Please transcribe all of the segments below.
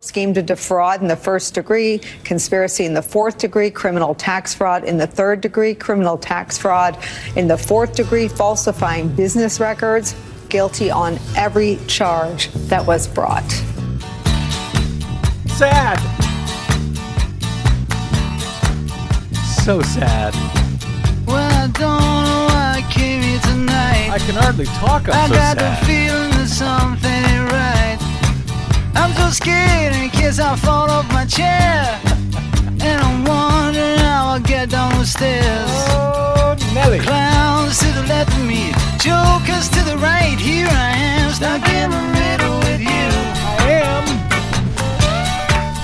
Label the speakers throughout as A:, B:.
A: Scheme to defraud in the first degree, conspiracy in the fourth degree, criminal tax fraud in the third degree, criminal tax fraud in the fourth degree, falsifying business records, guilty on every charge that was brought.
B: Sad. So sad.
C: Well, I don't know why I came here tonight.
B: I can hardly talk. I'm
C: I
B: so
C: got
B: sad.
C: the feeling that something ain't right. I'm so scared in case I fall off my chair. And I'm wondering how I'll get down the stairs.
B: Oh, Nelly.
C: Clowns to the left of me, jokers to the right. Here I am, stuck in the middle with you.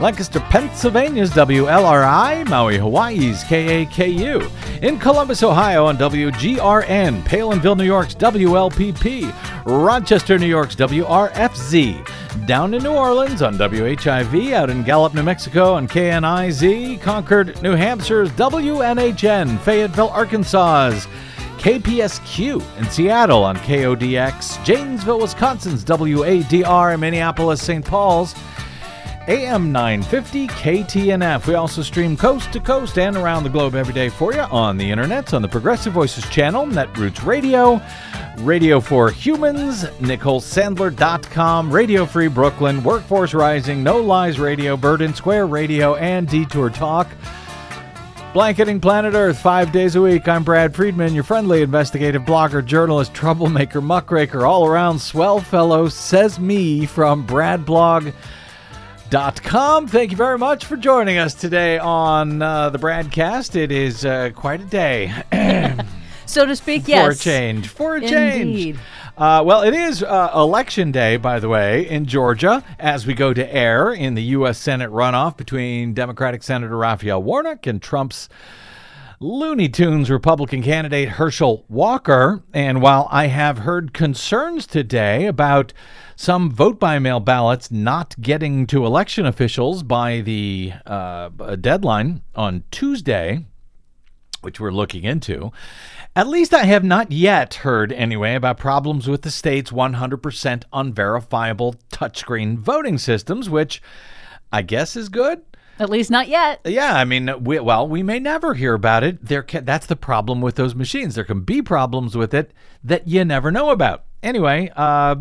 B: Lancaster, Pennsylvania's WLRI, Maui, Hawaii's KAKU. In Columbus, Ohio on WGRN, Palenville, New York's WLPP, Rochester, New York's WRFZ. Down in New Orleans on WHIV, out in Gallup, New Mexico on KNIZ, Concord, New Hampshire's WNHN, Fayetteville, Arkansas's KPSQ in Seattle on KODX, Janesville, Wisconsin's WADR, Minneapolis, St. Paul's AM 950 KTNF. We also stream coast to coast and around the globe every day for you on the internet, on the Progressive Voices channel, Netroots Radio, Radio for Humans, NicoleSandler.com, Radio Free Brooklyn, Workforce Rising, No Lies Radio, Burden Square Radio, and Detour Talk. Blanketing Planet Earth five days a week. I'm Brad Friedman, your friendly investigative blogger, journalist, troublemaker, muckraker, all around swell fellow, says me from BradBlog.com. Thank you very much for joining us today on uh, the BradCast. It is uh, quite a day.
D: so to speak,
B: For a change. For a change. Uh, well, it is uh, election day, by the way, in Georgia as we go to air in the U.S. Senate runoff between Democratic Senator Raphael Warnock and Trump's Looney Tunes Republican candidate Herschel Walker. And while I have heard concerns today about some vote by mail ballots not getting to election officials by the uh, deadline on Tuesday, which we're looking into. At least I have not yet heard, anyway, about problems with the state's 100% unverifiable touchscreen voting systems, which I guess is good.
D: At least not yet.
B: Yeah, I mean, we, well, we may never hear about it. There, can, that's the problem with those machines. There can be problems with it that you never know about. Anyway, uh,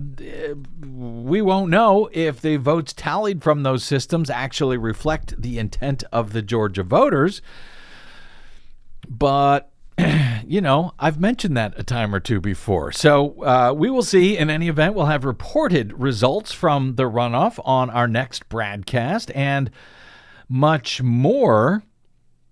B: we won't know if the votes tallied from those systems actually reflect the intent of the Georgia voters. But you know, I've mentioned that a time or two before. So uh, we will see. In any event, we'll have reported results from the runoff on our next broadcast and much more.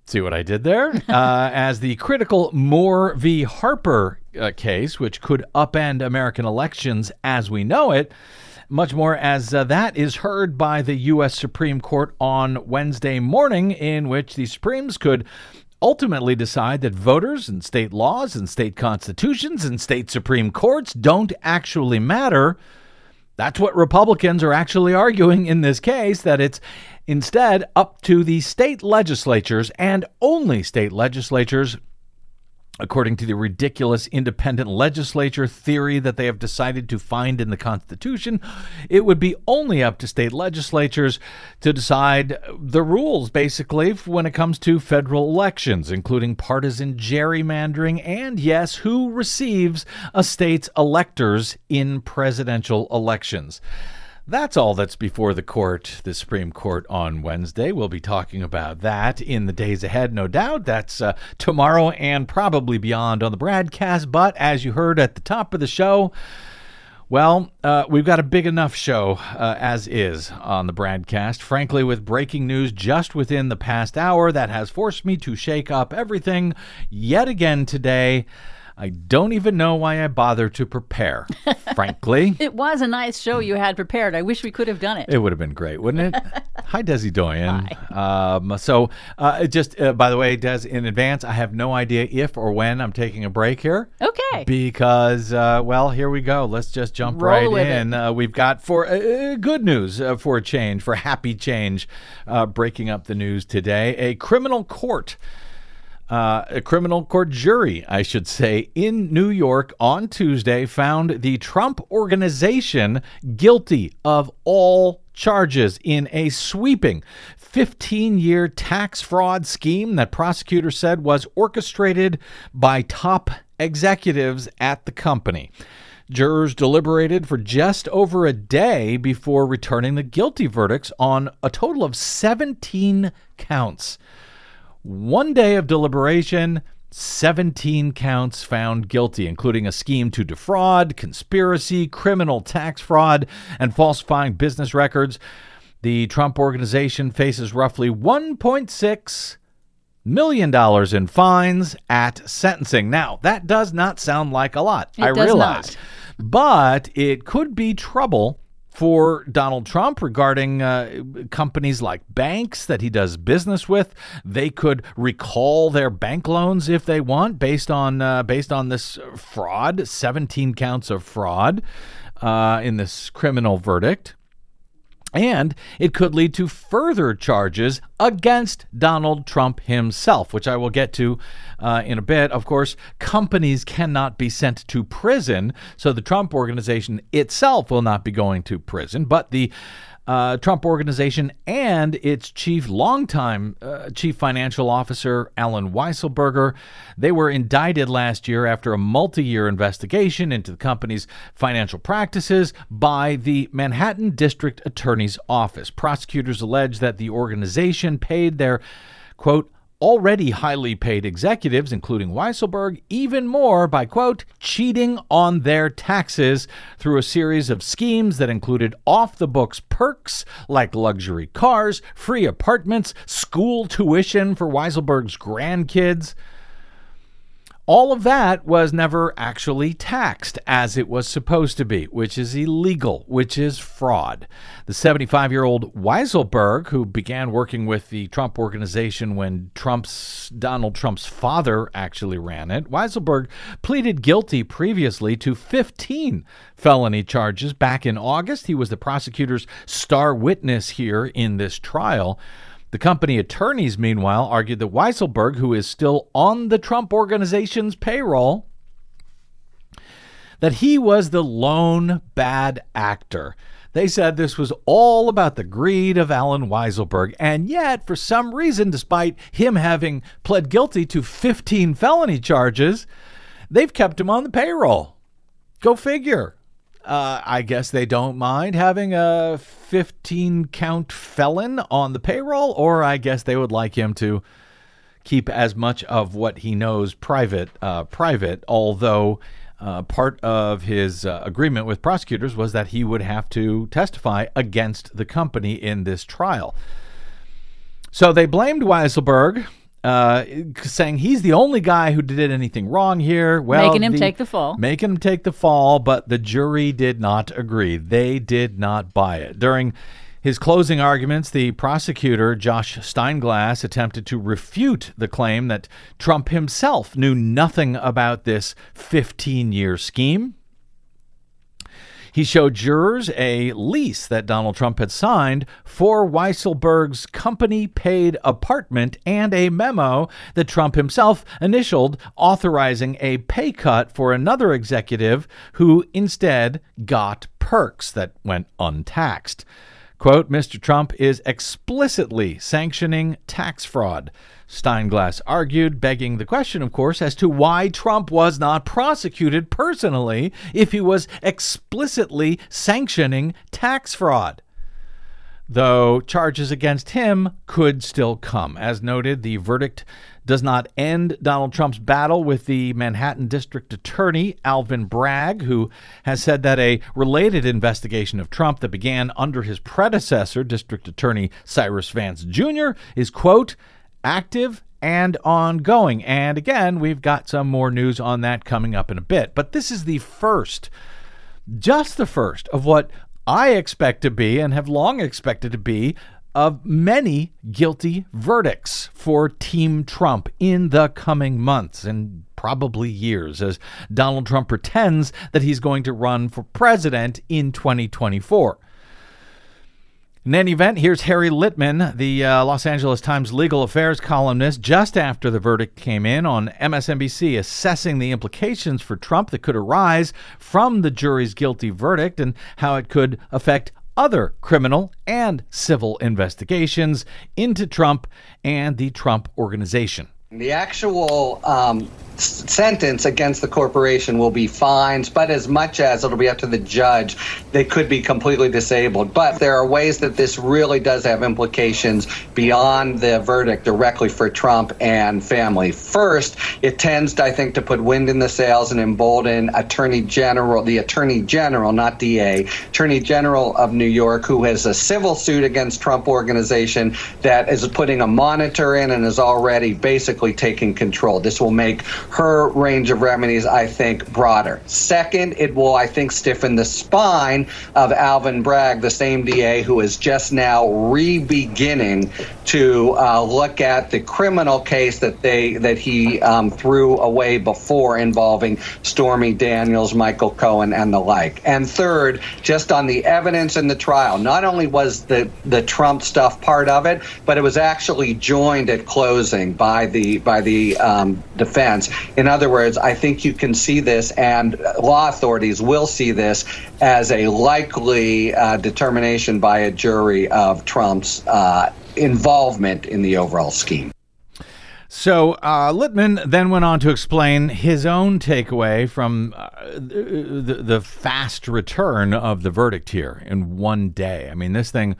B: See what I did there? uh, as the critical Moore v. Harper uh, case, which could upend American elections as we know it, much more as uh, that is heard by the U.S. Supreme Court on Wednesday morning, in which the Supremes could ultimately decide that voters and state laws and state constitutions and state Supreme Courts don't actually matter. That's what Republicans are actually arguing in this case, that it's instead up to the state legislatures and only state legislatures according to the ridiculous independent legislature theory that they have decided to find in the Constitution, it would be only up to state legislatures to decide the rules, basically, when it comes to federal elections, including partisan gerrymandering and, yes, who receives a state's electors in presidential elections. That's all that's before the court, the Supreme Court, on Wednesday. We'll be talking about that in the days ahead, no doubt. That's uh, tomorrow and probably beyond on the BradCast. But as you heard at the top of the show, well, uh, we've got a big enough show uh, as is on the BradCast. Frankly, with breaking news just within the past hour, that has forced me to shake up everything yet again today. I don't even know why I bother to prepare, frankly.
D: It was a nice show you had prepared. I wish we could have done it.
B: It would have been great, wouldn't it? Hi, Desi Doyen. Um, so, uh, just uh, by the way, Des, in advance, I have no idea if or when I'm taking a break here.
D: Okay.
B: Because, uh, well, here we go. Let's just jump
D: Roll
B: right in. Uh, we've got for uh, good news uh, for a change, for happy change, uh, breaking up the news today. A criminal court. Uh, a criminal court jury, I should say, in New York on Tuesday found the Trump organization guilty of all charges in a sweeping 15 year tax fraud scheme that prosecutors said was orchestrated by top executives at the company. Jurors deliberated for just over a day before returning the guilty verdicts on a total of 17 counts. One day of deliberation, 17 counts found guilty, including a scheme to defraud, conspiracy, criminal tax fraud, and falsifying business records. The Trump organization faces roughly 1.6 million dollars in fines at sentencing. Now, that does not sound like a lot.
D: It
B: I realize.
D: not.
B: But it could be trouble for Donald Trump regarding uh, companies like banks that he does business with. They could recall their bank loans if they want, based on uh, based on this fraud, 17 counts of fraud uh, in this criminal verdict. And it could lead to further charges against Donald Trump himself, which I will get to uh, in a bit. Of course, companies cannot be sent to prison, so the Trump organization itself will not be going to prison, but the uh, Trump organization and its chief, longtime uh, chief financial officer, Alan Weisselberger. They were indicted last year after a multi year investigation into the company's financial practices by the Manhattan District Attorney's Office. Prosecutors allege that the organization paid their, quote, already highly paid executives, including Weisselberg, even more by, quote, cheating on their taxes through a series of schemes that included off the books perks like luxury cars, free apartments, school tuition for Weisselberg's grandkids. All of that was never actually taxed as it was supposed to be, which is illegal, which is fraud. The 75 year old Weisselberg, who began working with the Trump organization when Trump's Donald Trump's father actually ran it, Weisselberg pleaded guilty previously to 15 felony charges back in August. He was the prosecutor's star witness here in this trial. The company attorneys, meanwhile, argued that Weisselberg, who is still on the Trump organization's payroll, that he was the lone bad actor. They said this was all about the greed of Alan Weisselberg, and yet, for some reason, despite him having pled guilty to 15 felony charges, they've kept him on the payroll. Go figure. Uh, I guess they don't mind having a 15 count felon on the payroll, or I guess they would like him to keep as much of what he knows private, uh, private. Although uh, part of his uh, agreement with prosecutors was that he would have to testify against the company in this trial. So they blamed Weisselberg. Uh, saying he's the only guy who did anything wrong here. Well,
D: Making him take the fall.
B: Making him take the fall, but the jury did not agree. They did not buy it. During his closing arguments, the prosecutor, Josh Steinglass, attempted to refute the claim that Trump himself knew nothing about this 15 year scheme. He showed jurors a lease that Donald Trump had signed for Weisselberg's company paid apartment and a memo that Trump himself initialed authorizing a pay cut for another executive who instead got perks that went untaxed. Quote, Mr. Trump is explicitly sanctioning tax fraud. Steinglass argued, begging the question, of course, as to why Trump was not prosecuted personally if he was explicitly sanctioning tax fraud. Though charges against him could still come. As noted, the verdict does not end Donald Trump's battle with the Manhattan District Attorney, Alvin Bragg, who has said that a related investigation of Trump that began under his predecessor, District Attorney Cyrus Vance Jr., is, quote, active and ongoing. And again, we've got some more news on that coming up in a bit. But this is the first, just the first of what I expect to be and have long expected to be of many guilty verdicts for Team Trump in the coming months and probably years as Donald Trump pretends that he's going to run for president in 2024. In any event, here's Harry Litman, the uh, Los Angeles Times legal affairs columnist, just after the verdict came in on MSNBC, assessing the implications for Trump that could arise from the jury's guilty verdict and how it could affect other criminal and civil investigations into Trump and the Trump organization.
E: The actual um, sentence against the corporation will be fines, but as much as it'll be up to the judge, they could be completely disabled. But there are ways that this really does have implications beyond the verdict directly for Trump and family. First, it tends, I think, to put wind in the sails and embolden Attorney General, the Attorney General, not DA, Attorney General of New York, who has a civil suit against Trump organization that is putting a monitor in and is already basically taking control. This will make her range of remedies, I think, broader. Second, it will, I think, stiffen the spine of Alvin Bragg, the same DA who is just now re-beginning to uh, look at the criminal case that they that he um, threw away before involving Stormy Daniels, Michael Cohen, and the like. And third, just on the evidence in the trial, not only was the the Trump stuff part of it, but it was actually joined at closing by the by the um, defense. In other words, I think you can see this, and law authorities will see this as a likely uh, determination by a jury of Trump's uh, involvement in the overall scheme.
B: So uh, Litman then went on to explain his own takeaway from uh, the, the fast return of the verdict here in one day. I mean, this thing,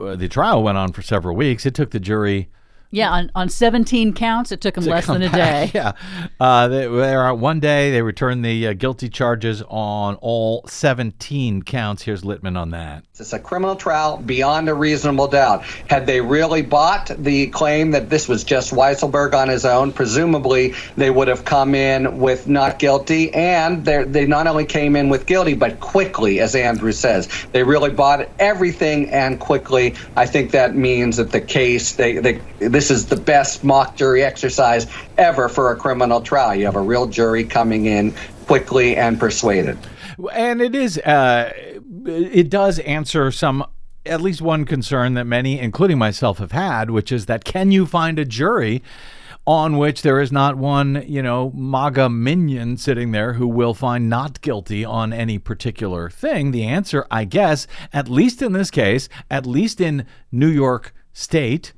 B: uh, the trial went on for several weeks. It took the jury
D: yeah, on, on 17 counts, it took them less than a
B: back.
D: day.
B: Yeah. Uh, they, they were one day. They returned the uh, guilty charges on all 17 counts. Here's Litman on that.
E: It's a criminal trial beyond a reasonable doubt. Had they really bought the claim that this was just Weisselberg on his own, presumably they would have come in with not guilty. And they not only came in with guilty, but quickly, as Andrew says. They really bought everything and quickly. I think that means that the case, they, they this is the best mock jury exercise ever for a criminal trial. You have a real jury coming in quickly and persuaded.
B: And it is, uh, it does answer some at least one concern that many, including myself, have had, which is that can you find a jury on which there is not one, you know, MAGA minion sitting there who will find not guilty on any particular thing? The answer, I guess, at least in this case, at least in New York State,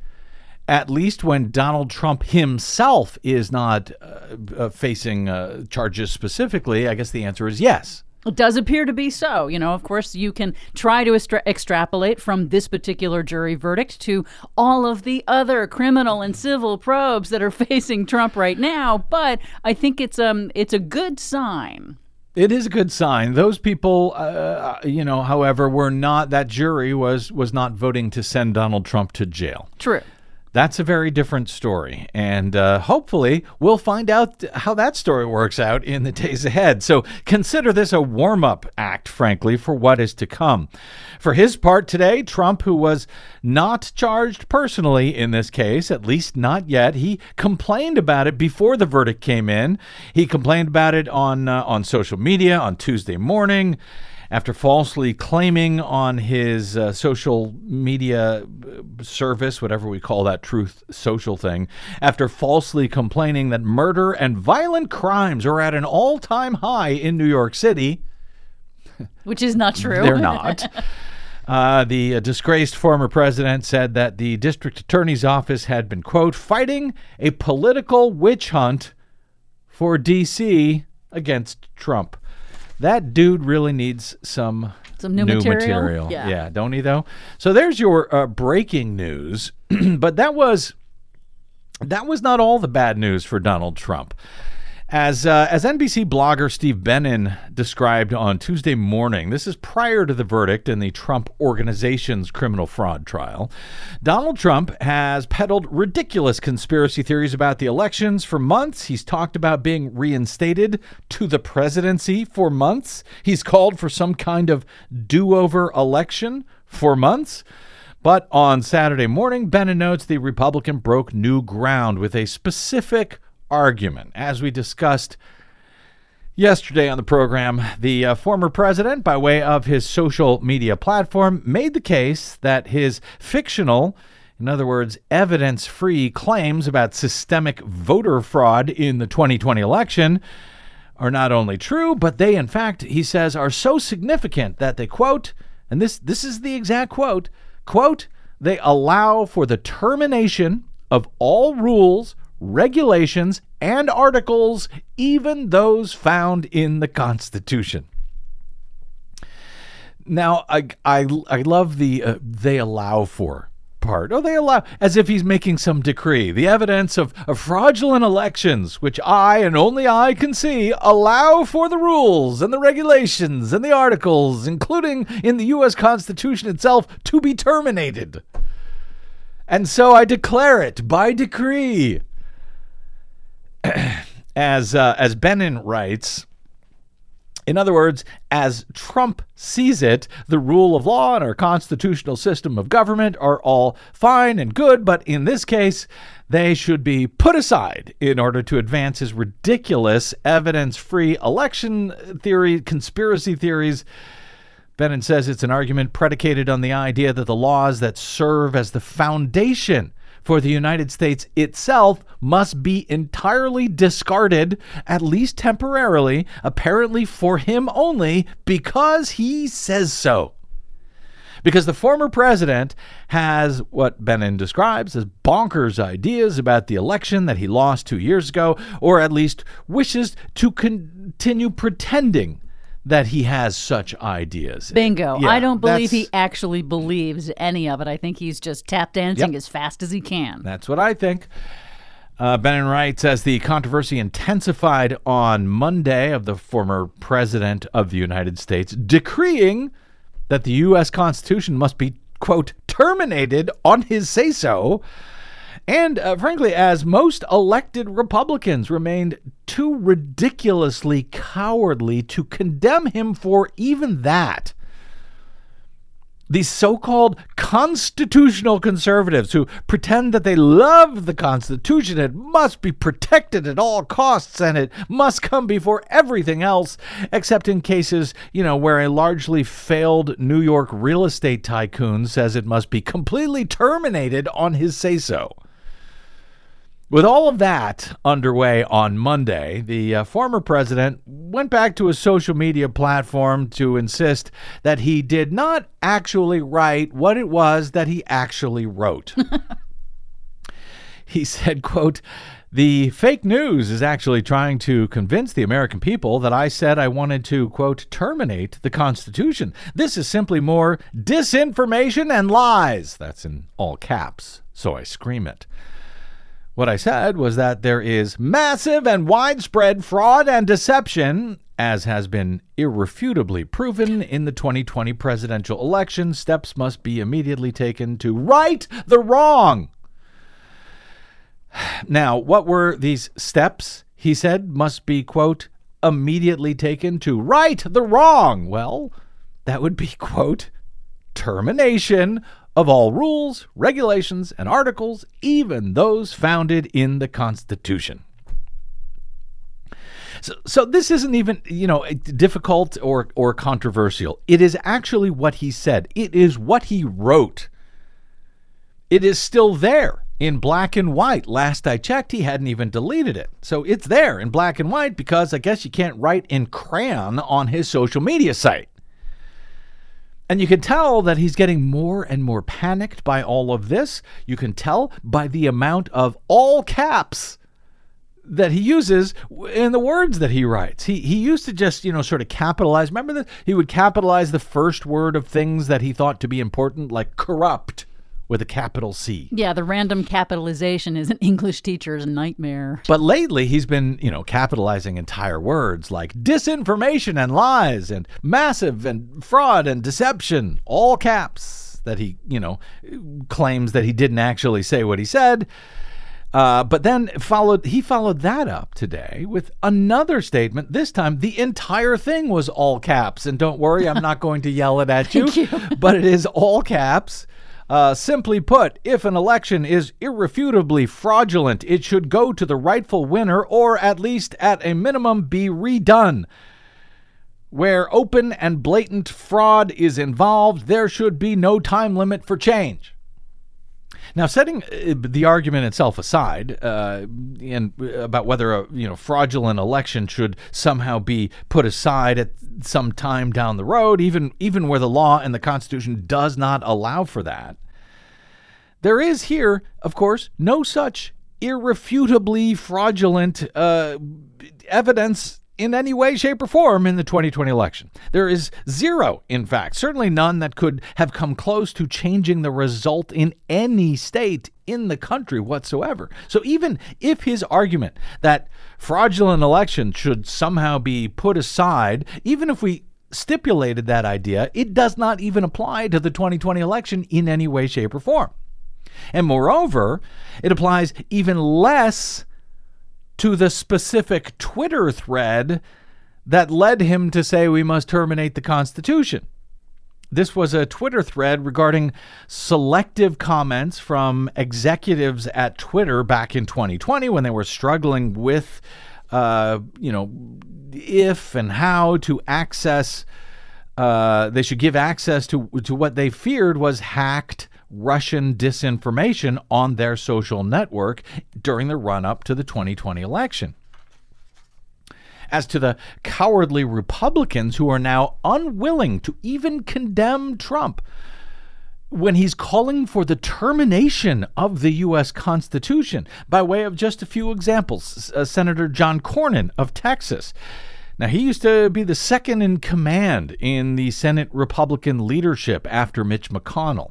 B: at least when Donald Trump himself is not uh, uh, facing uh, charges specifically, I guess the answer is yes.
D: It does appear to be so. You know, of course, you can try to extra- extrapolate from this particular jury verdict to all of the other criminal and civil probes that are facing Trump right now. But I think it's um it's a good sign.
B: It is a good sign. Those people, uh, you know, however, were not. That jury was was not voting to send Donald Trump to jail.
D: True.
B: That's a very different story. And uh, hopefully, we'll find out how that story works out in the days ahead. So consider this a warm up act, frankly, for what is to come. For his part today, Trump, who was not charged personally in this case, at least not yet, he complained about it before the verdict came in. He complained about it on, uh, on social media on Tuesday morning after falsely claiming on his uh, social media uh, service, whatever we call that truth social thing, after falsely complaining that murder and violent crimes are at an all time high in New York City.
D: Which is not true.
B: They're not. Uh, the uh, disgraced former president said that the district attorney's office had been, quote, fighting a political witch hunt for D.C. against Trump that dude really needs some
D: some new, new material. material.
B: Yeah. yeah, don't he though? So there's your uh, breaking news, but that was that was not all the bad news for Donald Trump. As, uh, as NBC blogger Steve Benen described on Tuesday morning, this is prior to the verdict in the Trump Organization's criminal fraud trial. Donald Trump has peddled ridiculous conspiracy theories about the elections for months. He's talked about being reinstated to the presidency for months. He's called for some kind of do over election for months. But on Saturday morning, Benen notes the Republican broke new ground with a specific argument. As we discussed yesterday on the program, the uh, former president, by way of his social media platform, made the case that his fictional, in other words, evidence free claims about systemic voter fraud in the 2020 election are not only true, but they, in fact, he says, are so significant that they quote, and this, this is the exact quote, quote, they allow for the termination of all rules regulations, and articles, even those found in the Constitution. Now, I, I, I love the uh, they allow for part. Oh, they allow, as if he's making some decree. The evidence of, of fraudulent elections, which I and only I can see, allow for the rules and the regulations and the articles, including in the U.S. Constitution itself, to be terminated. And so I declare it by decree. as uh, as Benen writes, in other words, as Trump sees it, the rule of law and our constitutional system of government are all fine and good, but in this case, they should be put aside in order to advance his ridiculous evidence free election theory, conspiracy theories. Benen says it's an argument predicated on the idea that the laws that serve as the foundation for the United States itself must be entirely discarded, at least temporarily, apparently for him only, because he says so. Because the former president has what Benen describes as bonkers ideas about the election that he lost two years ago, or at least wishes to continue pretending that he has such ideas.
D: Bingo.
B: Yeah,
D: I don't believe he actually believes any of it. I think he's just tap dancing
B: Yep.
D: as fast as he can.
B: That's what I think. Uh, Benen writes as the controversy intensified on Monday of the former president of the United States decreeing that the U.S. Constitution must be, quote, terminated on his say so. And uh, frankly, as most elected Republicans remained too ridiculously cowardly to condemn him for even that. These so called constitutional conservatives who pretend that they love the Constitution, it must be protected at all costs, and it must come before everything else, except in cases, you know, where a largely failed New York real estate tycoon says it must be completely terminated on his say so. With all of that underway on Monday, the uh, former president went back to his social media platform to insist that he did not actually write what it was that he actually wrote. he said, quote, the fake news is actually trying to convince the American people that I said I wanted to, quote, terminate the Constitution. This is simply more disinformation and lies. That's in all caps, so I scream it. What I said was that there is massive and widespread fraud and deception, as has been irrefutably proven in the 2020 presidential election. Steps must be immediately taken to right the wrong. Now, what were these steps? He said must be, quote, immediately taken to right the wrong. Well, that would be, quote, termination of all rules, regulations, and articles, even those founded in the Constitution. So, so this isn't even you know difficult or or controversial. It is actually what he said. It is what he wrote. It is still there in black and white. Last I checked, he hadn't even deleted it. So it's there in black and white because I guess you can't write in crayon on his social media site. And you can tell that he's getting more and more panicked by all of this. You can tell by the amount of all caps that he uses in the words that he writes. He he used to just, you know, sort of capitalize. Remember that he would capitalize the first word of things that he thought to be important like corrupt with a capital C.
D: Yeah, the random capitalization is an English teacher's nightmare.
B: But lately, he's been, you know, capitalizing entire words like disinformation and lies and massive and fraud and deception, all caps that he, you know, claims that he didn't actually say what he said. Uh, but then followed he followed that up today with another statement. This time, the entire thing was all caps. And don't worry, I'm not going to yell it at you,
D: you.
B: but it is all caps. Uh, simply put, if an election is irrefutably fraudulent, it should go to the rightful winner or at least at a minimum be redone. Where open and blatant fraud is involved, there should be no time limit for change. Now, setting uh, the argument itself aside, uh, and about whether a you know fraudulent election should somehow be put aside at some time down the road, even even where the law and the Constitution does not allow for that, there is here, of course, no such irrefutably fraudulent uh, evidence in any way, shape, or form in the 2020 election. There is zero, in fact, certainly none that could have come close to changing the result in any state in the country whatsoever. So even if his argument that fraudulent elections should somehow be put aside, even if we stipulated that idea, it does not even apply to the 2020 election in any way, shape, or form. And moreover, it applies even less to the specific Twitter thread that led him to say we must terminate the Constitution. This was a Twitter thread regarding selective comments from executives at Twitter back in 2020 when they were struggling with, uh, you know, if and how to access. Uh, they should give access to to what they feared was hacked Russian disinformation on their social network during the run up to the 2020 election. As to the cowardly Republicans who are now unwilling to even condemn Trump when he's calling for the termination of the U.S. Constitution, by way of just a few examples, uh, Senator John Cornyn of Texas. Now, he used to be the second in command in the Senate Republican leadership after Mitch McConnell.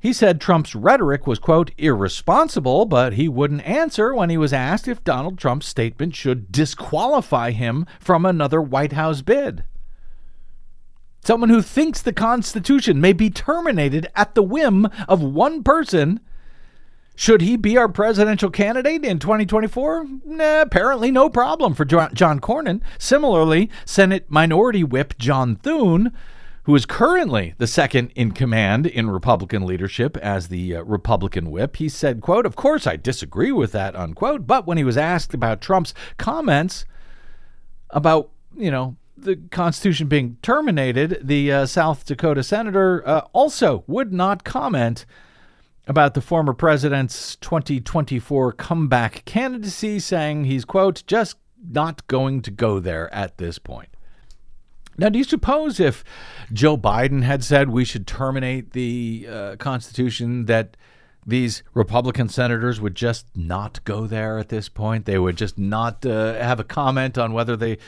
B: He said Trump's rhetoric was, quote, irresponsible, but he wouldn't answer when he was asked if Donald Trump's statement should disqualify him from another White House bid. Someone who thinks the Constitution may be terminated at the whim of one person. Should he be our presidential candidate in 2024? Nah, apparently no problem for John Cornyn. Similarly, Senate Minority Whip John Thune who is currently the second in command in Republican leadership as the uh, Republican whip. He said, quote, "Of course I disagree with that," unquote. But when he was asked about Trump's comments about, you know, the Constitution being terminated, the uh, South Dakota senator uh, also would not comment about the former president's 2024 comeback candidacy, saying he's, quote, just not going to go there at this point. Now, do you suppose if Joe Biden had said we should terminate the uh, Constitution, that these Republican senators would just not go there at this point? They would just not uh, have a comment on whether they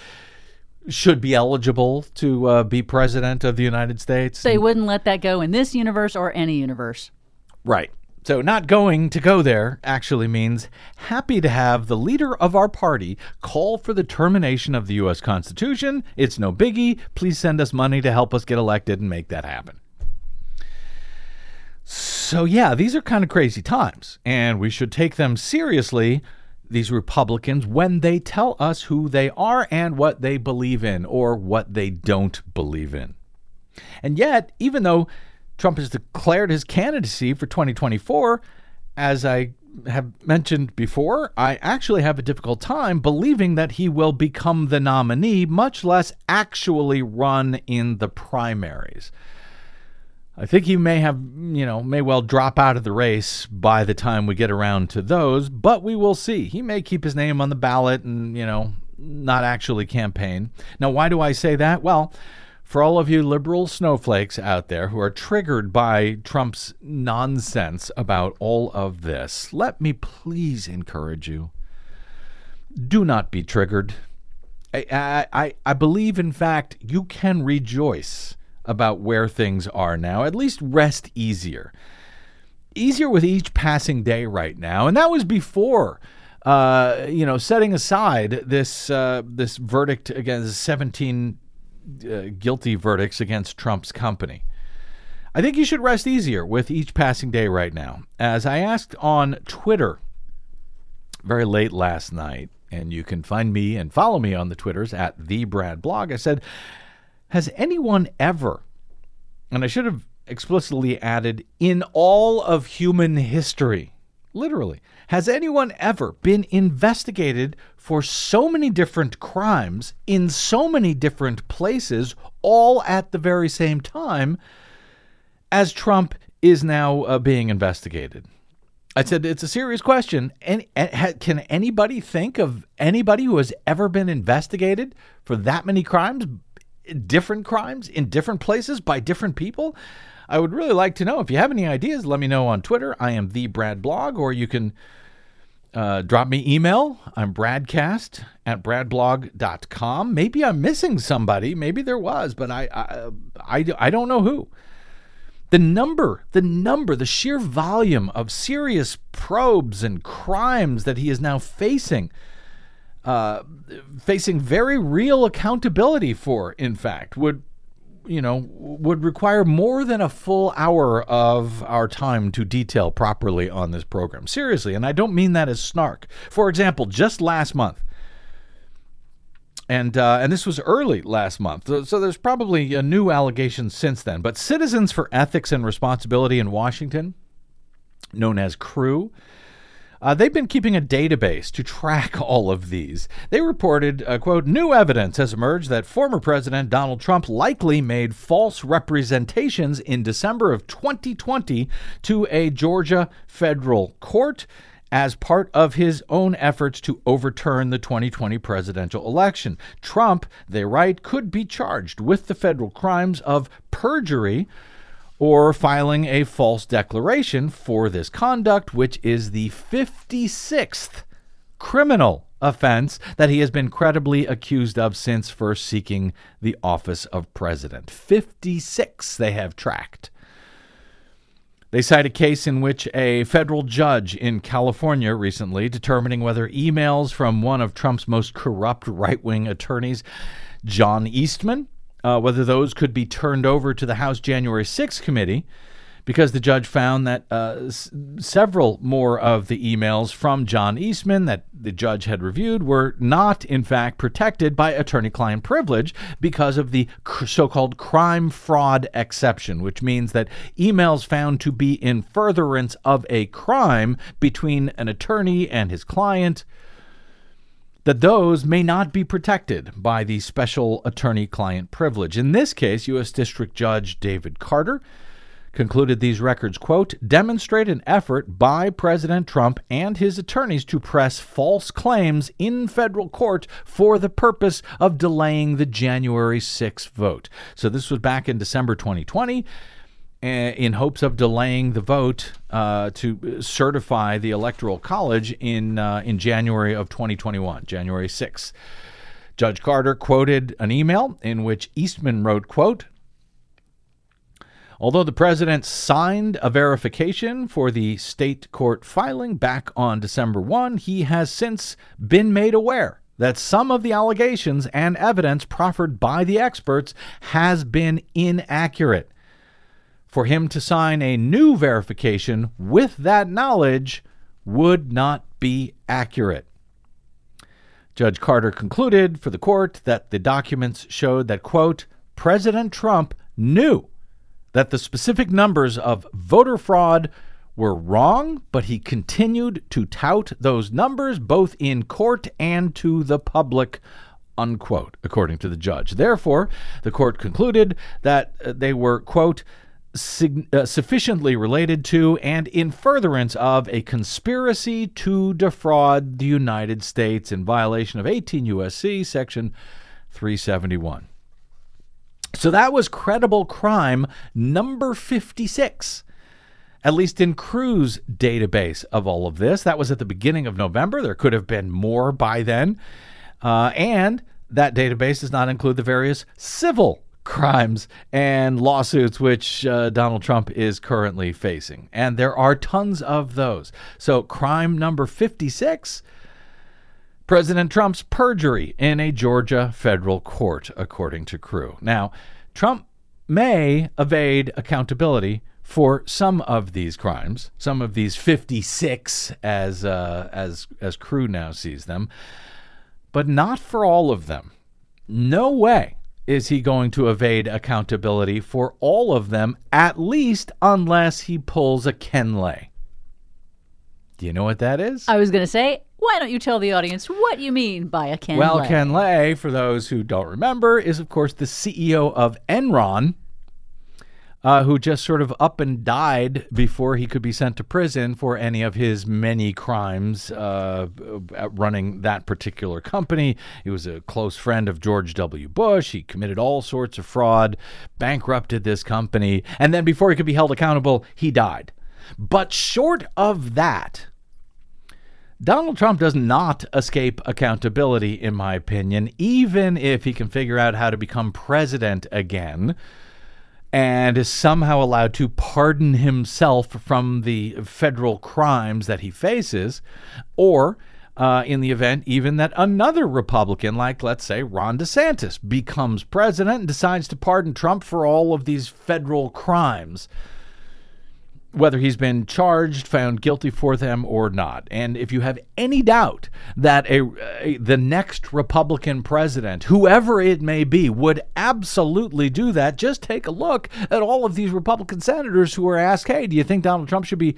B: should be eligible to uh, be president of the United States?
D: They wouldn't let that go in this universe or any universe.
B: Right. So, not going to go there actually means happy to have the leader of our party call for the termination of the U.S. Constitution. It's no biggie. Please send us money to help us get elected and make that happen. So, yeah, these are kind of crazy times, and we should take them seriously, these Republicans, when they tell us who they are and what they believe in or what they don't believe in. And yet, even though Trump has declared his candidacy for 2024. As I have mentioned before, I actually have a difficult time believing that he will become the nominee, much less actually run in the primaries. I think he may have, you know, may well drop out of the race by the time we get around to those, but we will see. He may keep his name on the ballot and, you know, not actually campaign. Now, why do I say that? Well, for all of you liberal snowflakes out there who are triggered by Trump's nonsense about all of this, let me please encourage you do not be triggered. I, I, I believe, in fact, you can rejoice about where things are now, at least rest easier. easier with each passing day right now, and that was before. Uh, you know, setting aside this uh, this verdict against 17 uh, guilty verdicts against Trump's company. I think you should rest easier with each passing day right now. As I asked on Twitter very late last night, and you can find me and follow me on the Twitters at the Brad Blog. I said, has anyone ever, and I should have explicitly added, in all of human history, literally, has anyone ever been investigated for so many different crimes in so many different places, all at the very same time, as Trump is now uh, being investigated? I said it's a serious question. And, can anybody think of anybody who has ever been investigated for that many crimes, different crimes in different places by different people? I would really like to know. If you have any ideas, let me know on Twitter. I am the Brad Blog, or you can uh, drop me email. I'm bradcast at bradblog.com. Maybe I'm missing somebody. Maybe there was, but I, I, I, I don't know who. The number, the number, the sheer volume of serious probes and crimes that he is now facing, uh, facing very real accountability for, in fact, would you know, would require more than a full hour of our time to detail properly on this program. Seriously, and I don't mean that as snark. For example, just last month, and uh, and this was early last month, so, so there's probably a new allegation since then. But Citizens for Ethics and Responsibility in Washington, known as CREW, uh, they've been keeping a database to track all of these. They reported, uh, quote, new evidence has emerged that former President Donald Trump likely made false representations in December of 2020 to a Georgia federal court as part of his own efforts to overturn the 2020 presidential election. Trump, they write, could be charged with the federal crimes of perjury or filing a false declaration for this conduct, which is the 56th criminal offense that he has been credibly accused of since first seeking the office of president. 56 they have tracked. They cite a case in which a federal judge in California recently determining whether emails from one of Trump's most corrupt right wing attorneys, John Eastman, uh, whether those could be turned over to the House January 6th committee because the judge found that uh, s- several more of the emails from John Eastman that the judge had reviewed were not, in fact, protected by attorney client privilege because of the cr- so called crime fraud exception, which means that emails found to be in furtherance of a crime between an attorney and his client that those may not be protected by the special attorney client privilege. In this case, U.S. District Judge David Carter concluded these records, quote, demonstrate an effort by President Trump and his attorneys to press false claims in federal court for the purpose of delaying the January 6 vote. So this was back in December 2020 eh, in hopes of delaying the vote uh, to certify the Electoral College in uh, in January of 2021, January 6. Judge Carter quoted an email in which Eastman wrote, quote, Although the president signed a verification for the state court filing back on December 1, he has since been made aware that some of the allegations and evidence proffered by the experts has been inaccurate. For him to sign a new verification with that knowledge would not be accurate. Judge Carter concluded for the court that the documents showed that, quote, President Trump knew that the specific numbers of voter fraud were wrong, but he continued to tout those numbers both in court and to the public. Unquote, according to the judge. Therefore, the court concluded that uh, they were, quote, sig- uh, sufficiently related to and in furtherance of a conspiracy to defraud the United States in violation of 18 U.S.C. Section 371. So that was credible crime number 56 at least in CREW's database of all of this. That was at the beginning of November. There could have been more by then. Uh, and that database does not include the various civil crimes and lawsuits which uh, Donald Trump is currently facing. And there are tons of those. So, crime number 56 President Trump's perjury in a Georgia federal court, according to Crew. Now, Trump may evade accountability for some of these crimes, some of these 56 as uh, as as Crew now sees them, but not for all of them. No way is he going to evade accountability for all of them, at least unless he pulls a Ken Lay. Do you know what that is?
D: I was going to say, why don't you tell the audience what you mean by a Ken
B: well,
D: Lay?
B: Ken Lay, for those who don't remember, is of course the CEO of Enron, uh, who just sort of up and died before he could be sent to prison for any of his many crimes uh, running that particular company. He was a close friend of George W. Bush. He committed all sorts of fraud, bankrupted this company, and then before he could be held accountable, he died. But short of that, Donald Trump does not escape accountability, in my opinion, even if he can figure out how to become president again and is somehow allowed to pardon himself from the federal crimes that he faces, or uh, in the event even that another Republican, like let's say Ron DeSantis, becomes president and decides to pardon Trump for all of these federal crimes whether he's been charged, found guilty for them or not. And if you have any doubt that a, a, the next Republican president, whoever it may be, would absolutely do that, just take a look at all of these Republican senators who are asked, "Hey, do you think Donald Trump should be,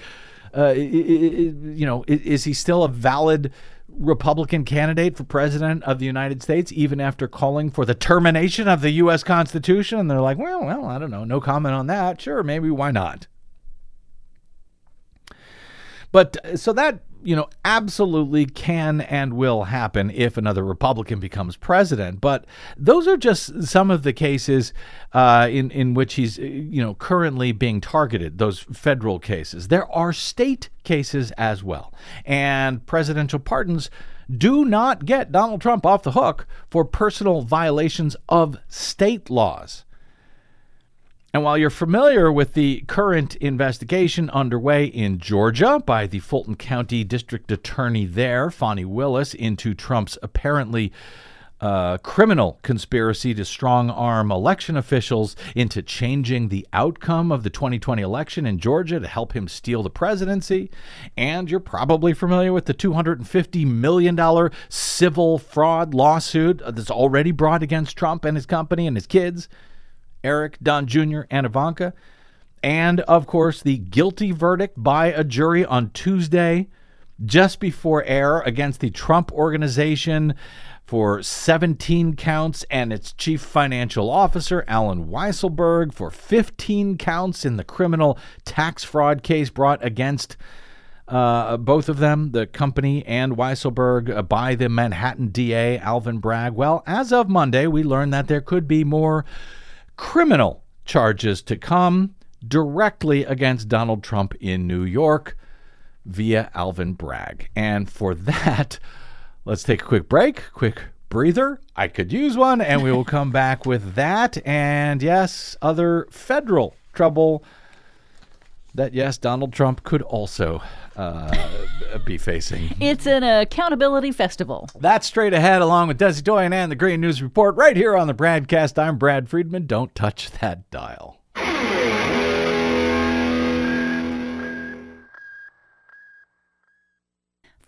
B: uh, you know, is he still a valid?" Republican candidate for president of the United States, even after calling for the termination of the U.S. Constitution. And they're like, well, well, I don't know. No comment on that. Sure, maybe. Why not? But uh, so that, you know, absolutely can and will happen if another Republican becomes president. But those are just some of the cases uh, in, in which he's, uh, you know, currently being targeted, those federal cases. There are state cases as well. And presidential pardons do not get Donald Trump off the hook for personal violations of state laws. And while you're familiar with the current investigation underway in Georgia by the Fulton County District Attorney there, Fani Willis, into Trump's apparently uh, criminal conspiracy to strong arm election officials into changing the outcome of the 2020 election in Georgia to help him steal the presidency. And you're probably familiar with the $250 million civil fraud lawsuit that's already brought against Trump and his company and his kids. Eric, Don Jr., and Ivanka. And, of course, the guilty verdict by a jury on Tuesday, just before air, against the Trump Organization for 17 counts and its chief financial officer, Allen Weisselberg, for 15 counts in the criminal tax fraud case brought against uh, both of them, the company and Weisselberg, uh, by the Manhattan DA, Alvin Bragg. Well, as of Monday, we learned that there could be more criminal charges to come directly against Donald Trump in New York via Alvin Bragg. And for that, let's take a quick break, quick breather. I could use one, and we will come back with that. And yes, other federal trouble that, yes, Donald Trump could also uh, be facing.
D: It's an accountability festival.
B: That's straight ahead, along with Desi Doyen and the Green News Report, right here on the BradCast. I'm Brad Friedman. Don't touch that dial.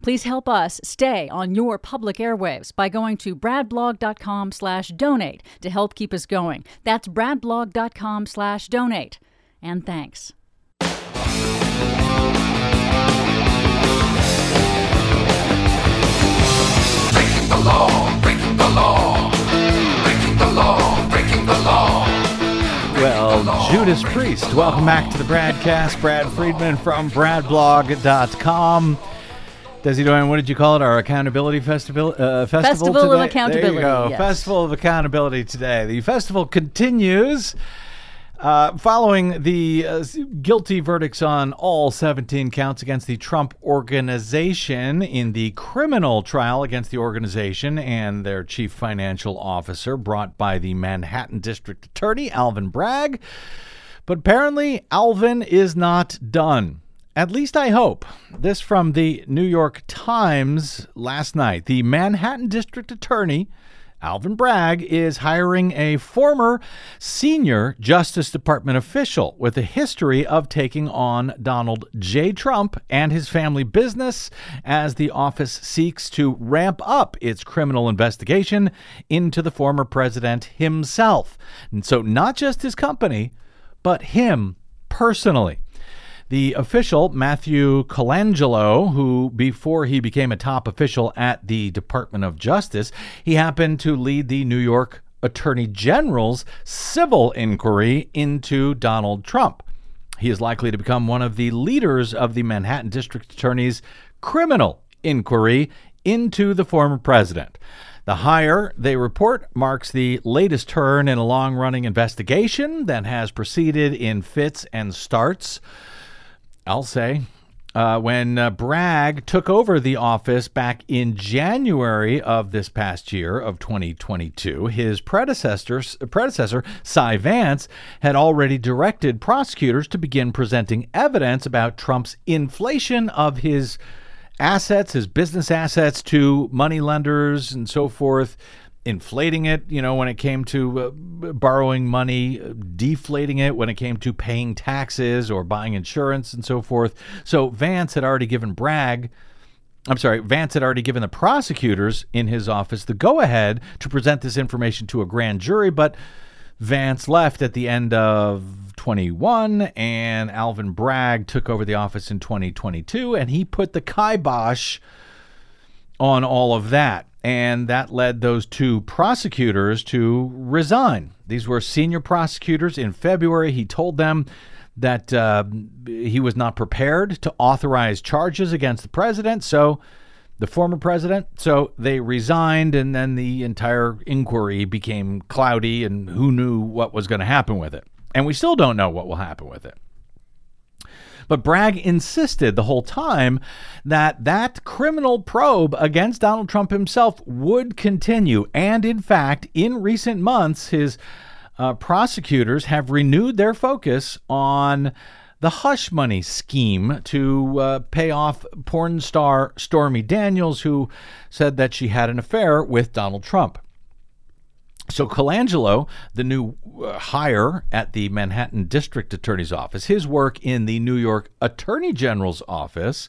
D: Please help us stay on your public airwaves by going to bradblog.com slash donate to help keep us going. That's bradblog.com slash donate. And thanks.
F: Breaking the law, breaking the law, breaking the law, breaking the law.
B: well, Judas Priest. Welcome back to the BradCast. Brad Friedman from BradBlog.com. Desi Doyen, what did you call it? Our accountability festival? Uh, festival
D: Festival of? Accountability,
B: There you go.
D: yes.
B: Festival of Accountability today. The festival continues. Uh, following the uh, guilty verdicts on all 17 counts against the Trump organization in the criminal trial against the organization and their chief financial officer brought by the Manhattan District Attorney, Alvin Bragg. But apparently, Alvin is not done. At least I hope. This from the New York Times last night. The Manhattan District Attorney, Alvin Bragg, is hiring a former senior Justice Department official with a history of taking on Donald J. Trump and his family business as the office seeks to ramp up its criminal investigation into the former president himself. And so, not just his company, but him personally. The official, Matthew Colangelo, who before he became a top official at the Department of Justice, he happened to lead the New York Attorney General's civil inquiry into Donald Trump. He is likely to become one of the leaders of the Manhattan District Attorney's criminal inquiry into the former president. The hire, they report, marks the latest turn in a long running investigation that has proceeded in fits and starts. I'll say. Uh, when uh, Bragg took over the office back in January of this past year of 2022, his predecessor, predecessor Cy Vance, had already directed prosecutors to begin presenting evidence about Trump's inflation of his assets, his business assets to money lenders and so forth, inflating it, you know, when it came to uh, borrowing money, uh, deflating it when it came to paying taxes or buying insurance and so forth. So Vance had already given Bragg I'm sorry, Vance had already given the prosecutors in his office the go ahead to present this information to a grand jury, but Vance left at the end of 21 and Alvin Bragg took over the office in 2022 and he put the kibosh on all of that. And that led those two prosecutors to resign. These were senior prosecutors. In February, he told them that uh, he was not prepared to authorize charges against the president. So, the former president. So they resigned, and then the entire inquiry became cloudy, and who knew what was going to happen with it. And we still don't know what will happen with it. But Bragg insisted the whole time that that criminal probe against Donald Trump himself would continue. And in fact, in recent months, his uh, prosecutors have renewed their focus on the hush money scheme to uh, pay off porn star Stormy Daniels, who said that she had an affair with Donald Trump. So Colangelo, the new uh, hire at the Manhattan District Attorney's Office, his work in the New York Attorney General's office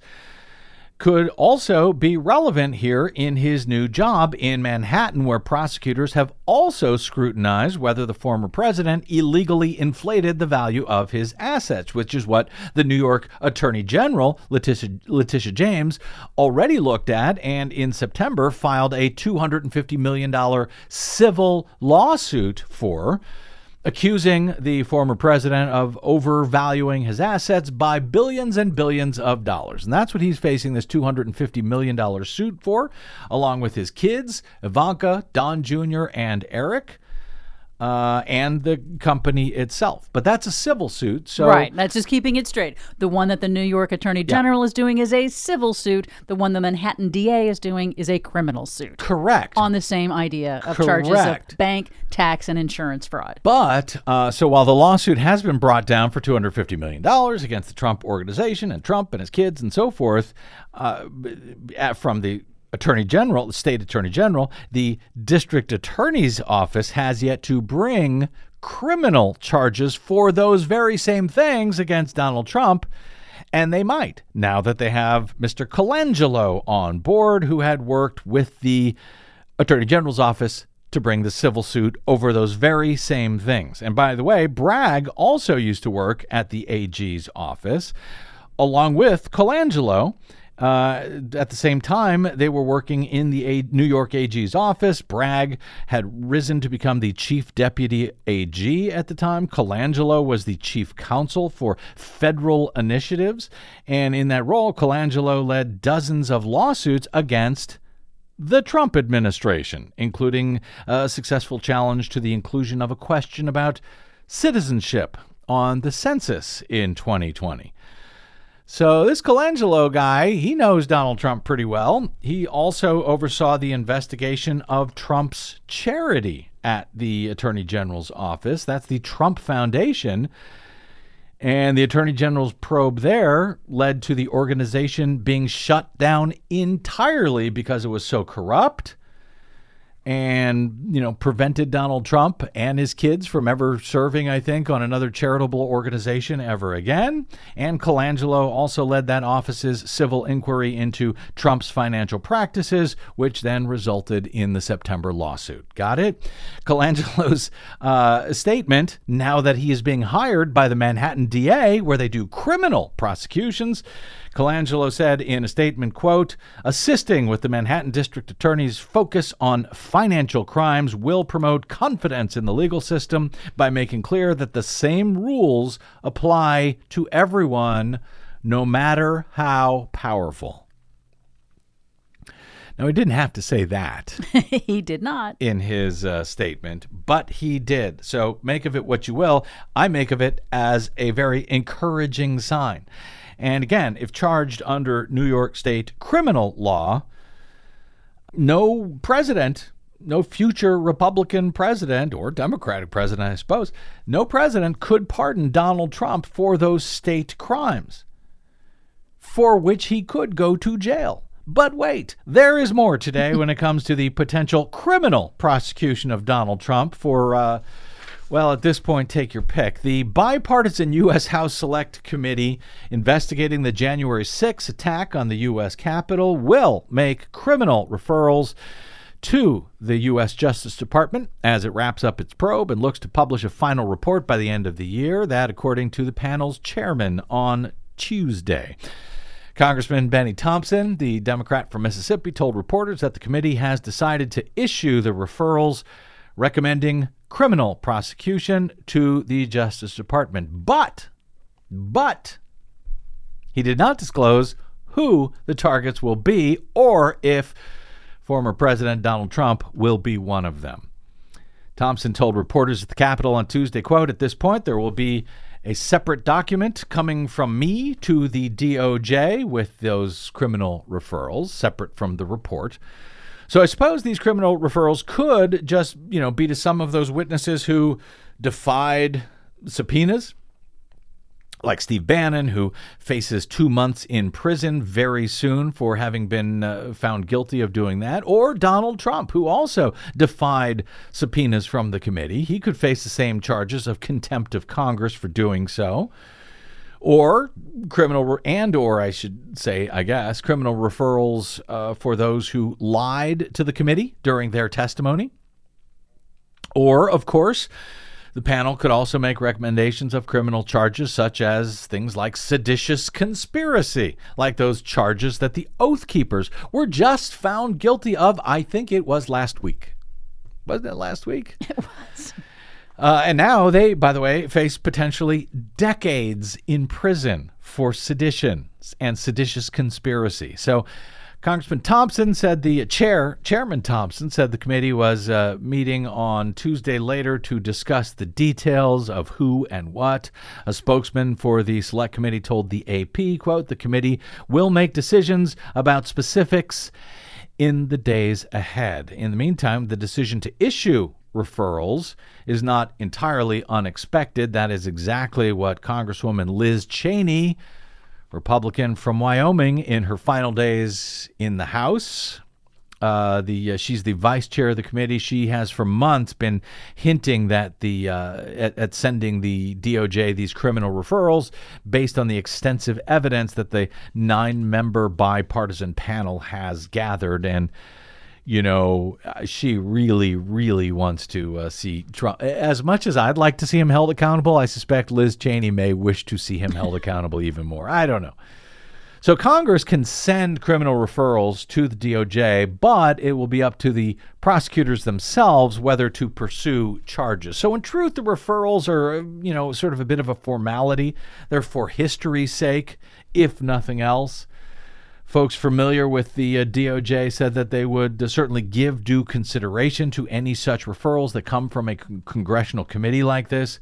B: could also be relevant here in his new job in Manhattan, where prosecutors have also scrutinized whether the former president illegally inflated the value of his assets, which is what the New York Attorney General, Letitia, Letitia James, already looked at and in September filed a $250 million civil lawsuit for accusing the former president of overvaluing his assets by billions and billions of dollars. And that's what he's facing this $250 million suit for, along with his kids, Ivanka, Don Jr., and Eric. Uh, and the company itself, but that's a civil suit. So
D: right. That's just keeping it straight. The one that the New York Attorney General is doing is a civil suit. The one the Manhattan DA is doing is a criminal suit.
B: correct.
D: On the same idea of charges of bank, tax, and insurance fraud.
B: But uh, so while the lawsuit has been brought down for $250 million against the Trump organization and Trump and his kids and so forth uh, from the Attorney General, the state Attorney General, the district attorney's office has yet to bring criminal charges for those very same things against Donald Trump. And they might now that they have Mr. Colangelo on board, who had worked with the Attorney General's office to bring the civil suit over those very same things. And by the way, Bragg also used to work at the AG's office along with Colangelo. Uh, at the same time, they were working in the A- New York AG's office. Bragg had risen to become the chief deputy AG at the time. Colangelo was the chief counsel for federal initiatives. And in that role, Colangelo led dozens of lawsuits against the Trump administration, including a successful challenge to the inclusion of a question about citizenship on the census in 2020. So, this Colangelo guy, he knows Donald Trump pretty well. He also oversaw the investigation of Trump's charity at the Attorney General's office. That's the Trump Foundation. And the Attorney General's probe there led to the organization being shut down entirely because it was so corrupt and you know prevented Donald Trump and his kids from ever serving I think on another charitable organization ever again. And Colangelo also led that office's civil inquiry into Trump's financial practices which then resulted in the September lawsuit. Got it? Colangelo's uh, statement now that he is being hired by the Manhattan DA where they do criminal prosecutions Colangelo said in a statement, quote, assisting with the Manhattan District Attorney's focus on financial crimes will promote confidence in the legal system by making clear that the same rules apply to everyone, no matter how powerful. Now, he didn't have to say that
D: he did not.
B: in his uh, statement, but he did. So make of it what you will. I make of it as a very encouraging sign. And again, if charged under New York State criminal law, no president, no future Republican president or Democratic president, I suppose, no president could pardon Donald Trump for those state crimes for which he could go to jail. But wait, there is more today when it comes to the potential criminal prosecution of Donald Trump for, uh, well, at this point, take your pick. The bipartisan U.S. House Select Committee investigating the January 6 attack on the U.S. Capitol will make criminal referrals to the U.S. Justice Department as it wraps up its probe and looks to publish a final report by the end of the year. That, according to the panel's chairman on Tuesday. Congressman Benny Thompson, the Democrat from Mississippi, told reporters that the committee has decided to issue the referrals recommending criminal prosecution to the Justice Department. But, but, he did not disclose who the targets will be or if former President Donald Trump will be one of them. Thompson told reporters at the Capitol on Tuesday, quote, at this point there will be a separate document coming from me to the DOJ with those criminal referrals, separate from the report. So I suppose these criminal referrals could just, you know, be to some of those witnesses who defied subpoenas, like Steve Bannon, who faces two months in prison very soon for having been uh, found guilty of doing that, or Donald Trump, who also defied subpoenas from the committee. He could face the same charges of contempt of Congress for doing so. Or criminal, and or I should say, I guess, criminal referrals uh, for those who lied to the committee during their testimony. Or, of course, the panel could also make recommendations of criminal charges such as things like seditious conspiracy, like those charges that the Oath Keepers were just found guilty of, I think it was last week. Wasn't it last week?
D: It was.
B: Uh, and now they, by the way, face potentially decades in prison for sedition and seditious conspiracy. So, Congressman Thompson said the chair, Chairman Thompson said the committee was uh, meeting on Tuesday later to discuss the details of who and what. A spokesman for the select committee told the AP, quote, the committee will make decisions about specifics in the days ahead. In the meantime, the decision to issue referrals is not entirely unexpected. That is exactly what Congresswoman Liz Cheney Republican from Wyoming, in her final days in the House. Uh, the uh, she's the vice chair of the committee. She has for months been hinting that the uh, at, at, sending the DOJ these criminal referrals based on the extensive evidence that the nine-member bipartisan panel has gathered and you know, she really, really wants to uh, see Trump. As much as I'd like to see him held accountable, I suspect Liz Cheney may wish to see him held accountable even more. I don't know. So Congress can send criminal referrals to the DOJ, but it will be up to the prosecutors themselves whether to pursue charges. So in truth, the referrals are, you know, sort of a bit of a formality. They're for history's sake, if nothing else. Folks familiar with the uh, DOJ said that they would uh, certainly give due consideration to any such referrals that come from a con- congressional committee like this.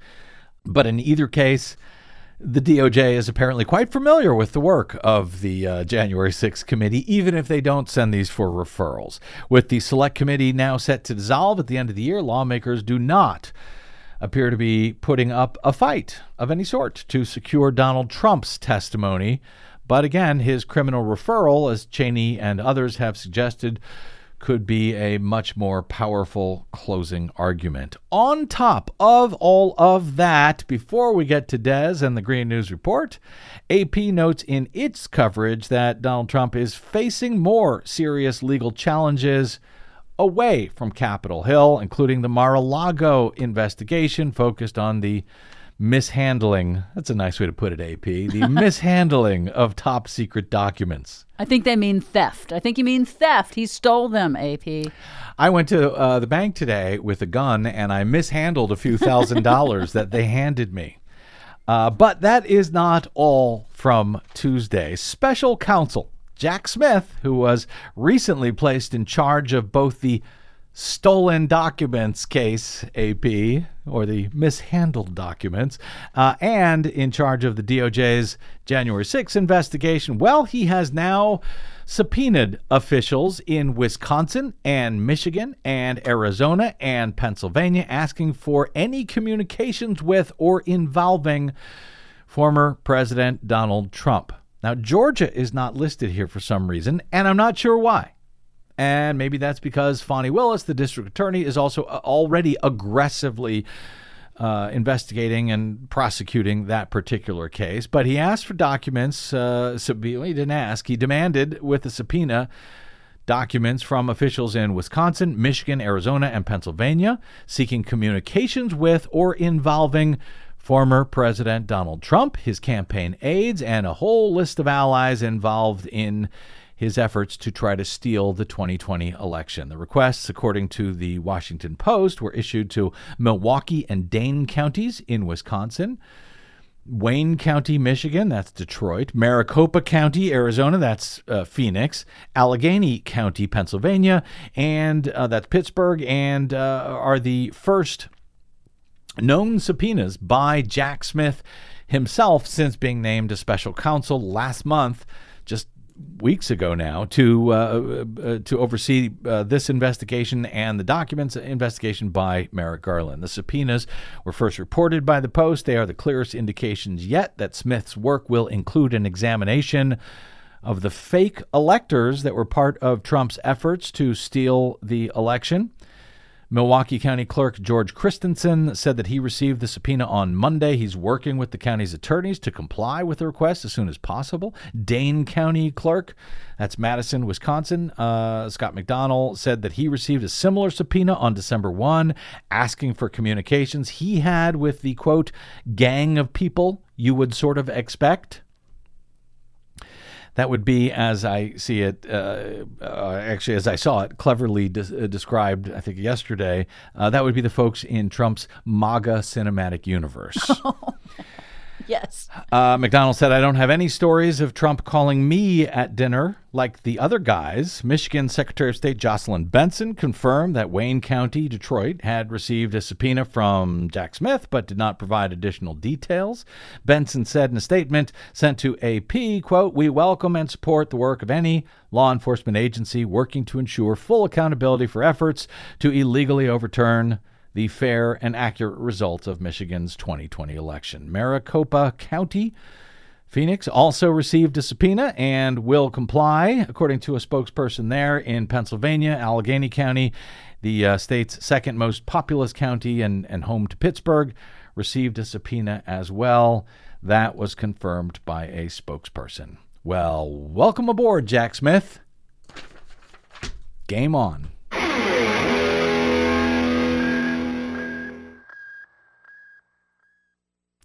B: But in either case, the DOJ is apparently quite familiar with the work of the uh, January 6th committee, even if they don't send these for referrals. With the select committee now set to dissolve at the end of the year, lawmakers do not appear to be putting up a fight of any sort to secure Donald Trump's testimony. But again, his criminal referral, as Cheney and others have suggested, could be a much more powerful closing argument. On top of all of that, before we get to Des and the Green News Report, AP notes in its coverage that Donald Trump is facing more serious legal challenges away from Capitol Hill, including the Mar a Lago investigation focused on the mishandling that's a nice way to put it ap the mishandling of top secret documents
D: I think they mean theft. I think you mean theft. He stole them, AP.
B: I went to uh, the bank today with a gun and I mishandled a few thousand dollars that they handed me. Uh, but that is not all from Tuesday. Special counsel Jack Smith, who was recently placed in charge of both the stolen documents case, AP, or the mishandled documents, uh, and in charge of the DOJ's January 6 investigation. Well, he has now subpoenaed officials in Wisconsin and Michigan and Arizona and Pennsylvania asking for any communications with or involving former President Donald Trump. Now, Georgia is not listed here for some reason, and I'm not sure why. And maybe that's because Fani Willis, the district attorney, is also uh, already aggressively uh, investigating and prosecuting that particular case. But he asked for documents. Uh, he didn't ask, he demanded with a subpoena documents from officials in Wisconsin, Michigan, Arizona, and Pennsylvania seeking communications with or involving former President Donald Trump, his campaign aides, and a whole list of allies involved in his efforts to try to steal the 2020 election. The requests, according to the Washington Post, were issued to Milwaukee and Dane counties in Wisconsin. Wayne County, Michigan, that's Detroit. Maricopa County, Arizona, that's uh, Phoenix. Allegheny County, Pennsylvania, and uh, that's Pittsburgh, and uh, are the first known subpoenas by Jack Smith himself since being named a special counsel last month, weeks ago now to uh, uh, to oversee uh, this investigation and the documents investigation by Merrick Garland. The subpoenas were first reported by the Post. They are the clearest indications yet that Smith's work will include an examination of the fake electors that were part of Trump's efforts to steal the election. Milwaukee County Clerk George Christenson said that he received the subpoena on Monday. He's working with the county's attorneys to comply with the request as soon as possible. Dane County Clerk, that's Madison, Wisconsin, uh, Scott McDonell said that he received a similar subpoena on December 1, asking for communications he had with the quote, gang of people you would sort of expect. That would be, as I see it, uh, uh, actually, as I saw it cleverly de- uh, described, I think yesterday, uh, that would be the folks in Trump's MAGA cinematic universe.
D: Yes.
B: Uh, McDonell said, I don't have any stories of Trump calling me at dinner like the other guys. Michigan Secretary of State Jocelyn Benson confirmed that Wayne County, Detroit, had received a subpoena from Jack Smith but did not provide additional details. Benson said in a statement sent to AP, quote, We welcome and support the work of any law enforcement agency working to ensure full accountability for efforts to illegally overturn the fair and accurate results of Michigan's 2020 election. Maricopa County, Phoenix, also received a subpoena and will comply, according to a spokesperson there in Pennsylvania. Allegheny County, the uh, state's second most populous county and, and home to Pittsburgh, received a subpoena as well. That was confirmed by a spokesperson. Well, welcome aboard, Jack Smith. Game on.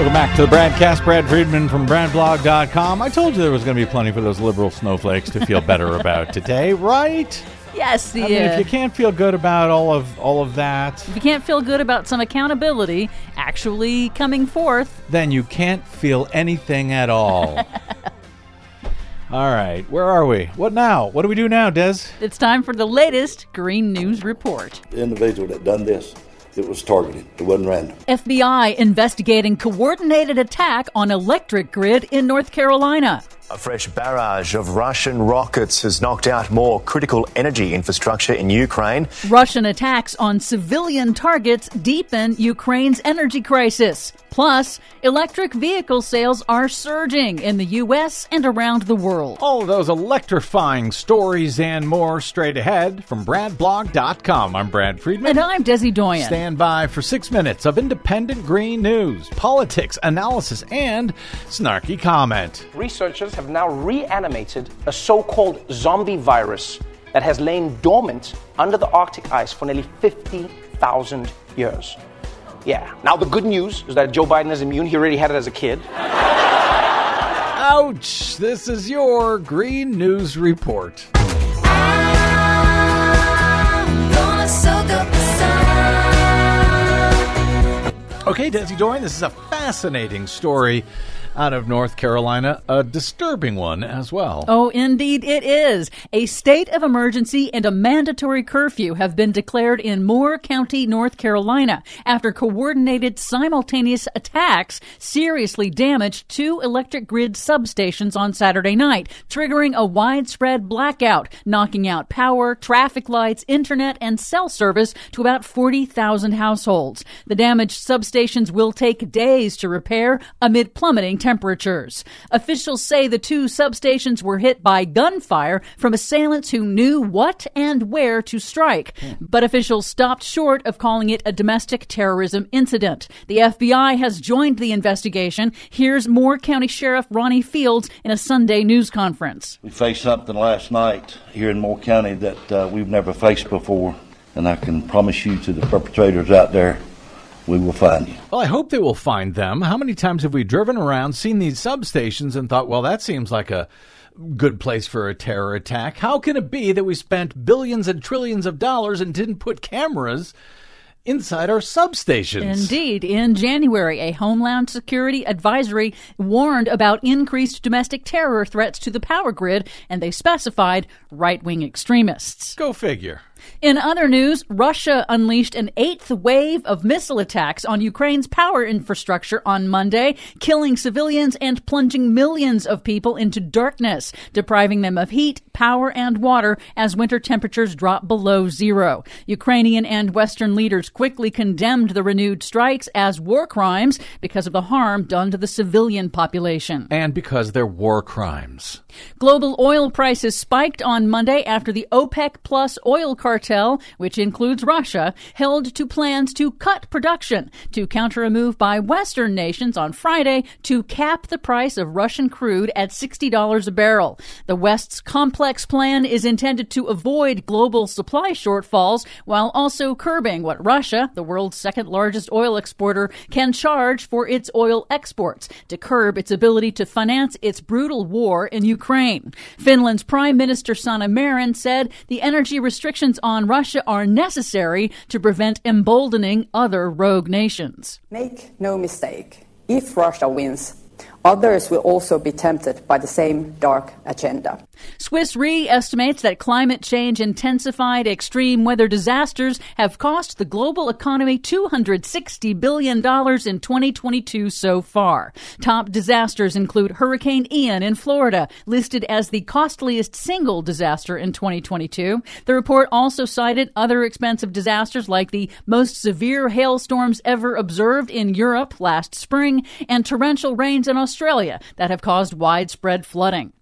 B: Welcome back to the BradCast. Brad Friedman from BradBlog.com. I told you there was going to be plenty for those liberal snowflakes to feel better about today, right?
D: Yes, the,
B: I mean,
D: uh,
B: if you can't feel good about all of all of that,
D: if you can't feel good about some accountability actually coming forth,
B: then you can't feel anything at all. all right, where are we? What now? What do we do now, Des?
D: it's time for the latest Green News Report.
F: The individual that done this, it was targeted. It wasn't random.
D: FBI investigating coordinated attack on electric grid in North Carolina.
G: A fresh barrage of Russian rockets has knocked out more critical energy infrastructure in Ukraine.
D: Russian attacks on civilian targets deepen Ukraine's energy crisis. Plus, electric vehicle sales are surging in the U.S. and around the world.
B: All of those electrifying stories and more straight ahead from BradBlog.com. I'm Brad Friedman.
D: And I'm Desi Doyen.
B: Stand by for six minutes of independent green news, politics, analysis, and snarky comment.
H: researchers have now reanimated a so called zombie virus that has lain dormant under the Arctic ice for nearly 50,000 years. Yeah. Now, the good news is that Joe Biden is immune. He already had it as a kid.
B: Ouch! This is your Green News Report. Okay, Desi Doyen, this is a fascinating story out of North Carolina, a disturbing one as well.
D: Oh, indeed it is. A state of emergency and a mandatory curfew have been declared in Moore County, North Carolina, after coordinated simultaneous attacks seriously damaged two electric grid substations on Saturday night, triggering a widespread blackout, knocking out power, traffic lights, internet, and cell service to about 40,000 households. The damaged substations will take days to repair amid plummeting temperatures. Officials say the two substations were hit by gunfire from assailants who knew what and where to strike. But officials stopped short of calling it a domestic terrorism incident. The FBI has joined the investigation. Here's Moore County Sheriff Ronnie Fields in a Sunday news conference.
F: We faced something last night here in Moore County that uh, we've never faced before, and I can promise you to the perpetrators out there, we will find you.
B: Well, I hope they will find them. How many times have we driven around, seen these substations, and thought, well, that seems like a good place for a terror attack? How can it be that we spent billions and trillions of dollars and didn't put cameras inside our substations?
D: Indeed. In January, a Homeland Security advisory warned about increased domestic terror threats to the power grid, and they specified right wing extremists.
B: Go figure.
D: In other news, Russia unleashed an eighth wave of missile attacks on Ukraine's power infrastructure on Monday, killing civilians and plunging millions of people into darkness, depriving them of heat, power, and water as winter temperatures drop below zero. Ukrainian and Western leaders quickly condemned the renewed strikes as war crimes because of the harm done to the civilian population.
B: And because they're war crimes.
D: Global oil prices spiked on Monday after the OPEC Plus oil cartel, which includes Russia, held to plans to cut production to counter a move by Western nations on Friday to cap the price of Russian crude at $60 a barrel. The West's complex plan is intended to avoid global supply shortfalls while also curbing what Russia, the world's second largest oil exporter, can charge for its oil exports to curb its ability to finance its brutal war in Ukraine. Finland's Prime Minister Sanna Marin said the energy restrictions on Russia are necessary to prevent emboldening other rogue nations.
I: Make no mistake, if Russia wins, Others will also be tempted by the same dark agenda.
D: Swiss Re estimates that climate change intensified extreme weather disasters have cost the global economy $260 billion in 2022 so far. Top disasters include Hurricane Ian in Florida, listed as the costliest single disaster in 2022. The report also cited other expensive disasters like the most severe hailstorms ever observed in Europe last spring and torrential rains in Australia that have caused widespread flooding.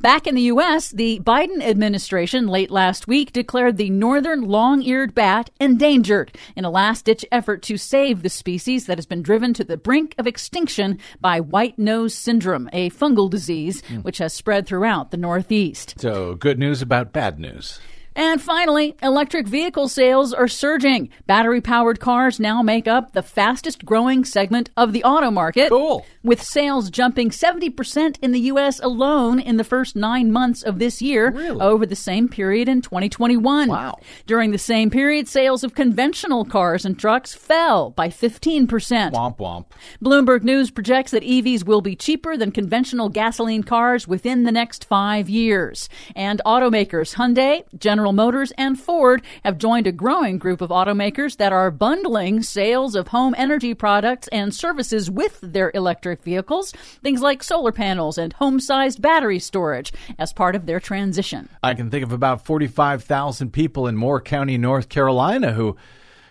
D: Back in the U.S., the Biden administration late last week declared the northern long eared bat endangered in a last ditch effort to save the species that has been driven to the brink of extinction by white nose syndrome, a fungal disease hmm. which has spread throughout the Northeast.
B: So, good news about bad news.
D: And finally, electric vehicle sales are surging. Battery powered cars now make up the fastest growing segment of the auto market.
B: Cool.
D: With sales jumping 70% in the U.S. alone in the first nine months of this year
B: Really?
D: over the same period in 2021.
B: Wow.
D: During the same period, sales of conventional cars and trucks fell by 15%.
B: Womp womp.
D: Bloomberg News projects that EVs will be cheaper than conventional gasoline cars within the next five years. And automakers Hyundai, General Motors, and Ford have joined a growing group of automakers that are bundling sales of home energy products and services with their electric vehicles, things like solar panels and home sized battery storage, as part of their transition.
B: I can think of about 45,000 people in Moore County, North Carolina who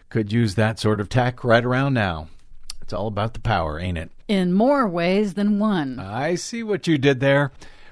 B: could use that sort of tech right around now. It's all about the power, ain't it?
D: In more ways than one.
B: I see what you did there.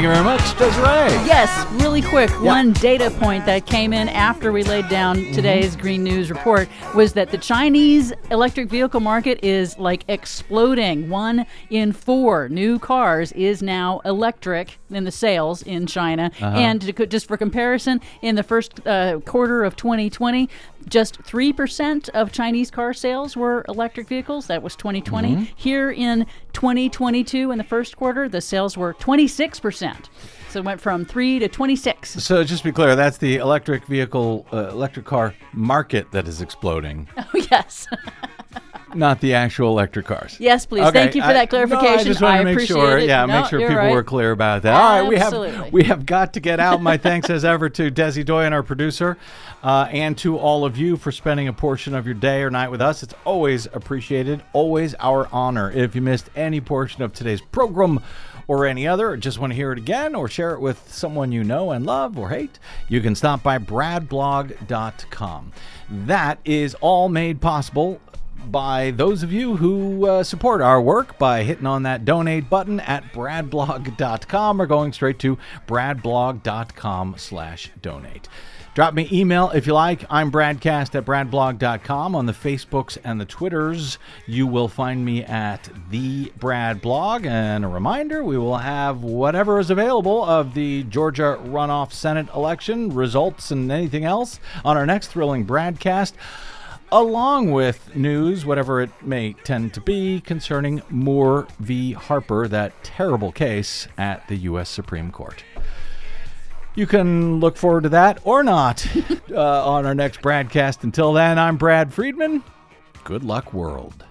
B: Thank you very much, Desiree.
D: Yes, really quick. One data point that came in after we laid down mm-hmm. today's Green News report was that the Chinese electric vehicle market is like exploding. One in four new cars is now electric in the sales in China. And to, just for comparison, in the first uh, quarter of 2020, just 3% of Chinese car sales were electric vehicles. That was 2020. Here in 2022, in the first quarter, the sales were 26%. So it went from 3 to 26.
B: So just to be clear, that's the electric vehicle, uh, electric car market that is exploding,
D: Oh, yes.
B: not the actual electric cars.
D: Yes, please.
B: Okay,
D: Thank you for
B: I-
D: that clarification.
B: No, I just want to make
D: appreciate
B: sure.
D: it.
B: Yeah,
D: No,
B: make sure people
D: right.
B: were clear about that. All right, we have we have got to get out. My thanks as ever to Desi Doyen, our producer, uh, and to all of you for spending a portion of your day or night with us. It's always appreciated, always our honor. If you missed any portion of today's program. Or any other, or just want to hear it again, or share it with someone you know and love or hate, you can stop by bradblog.com. That is all made possible by those of you who uh, support our work by hitting on that donate button at bradblog.com or going straight to bradblog.com slash donate. Drop me email if you like. I'm BradCast at bradblog.com. On the Facebooks and the Twitters, you will find me at the Brad Blog. And a reminder, we will have whatever is available of the Georgia runoff Senate election results and anything else on our next thrilling BradCast along with news, whatever it may tend to be, concerning Moore v. Harper, that terrible case at the U.S. Supreme Court. You can look forward to that or not uh, on our next BradCast. Until then, I'm Brad Friedman. Good luck, world.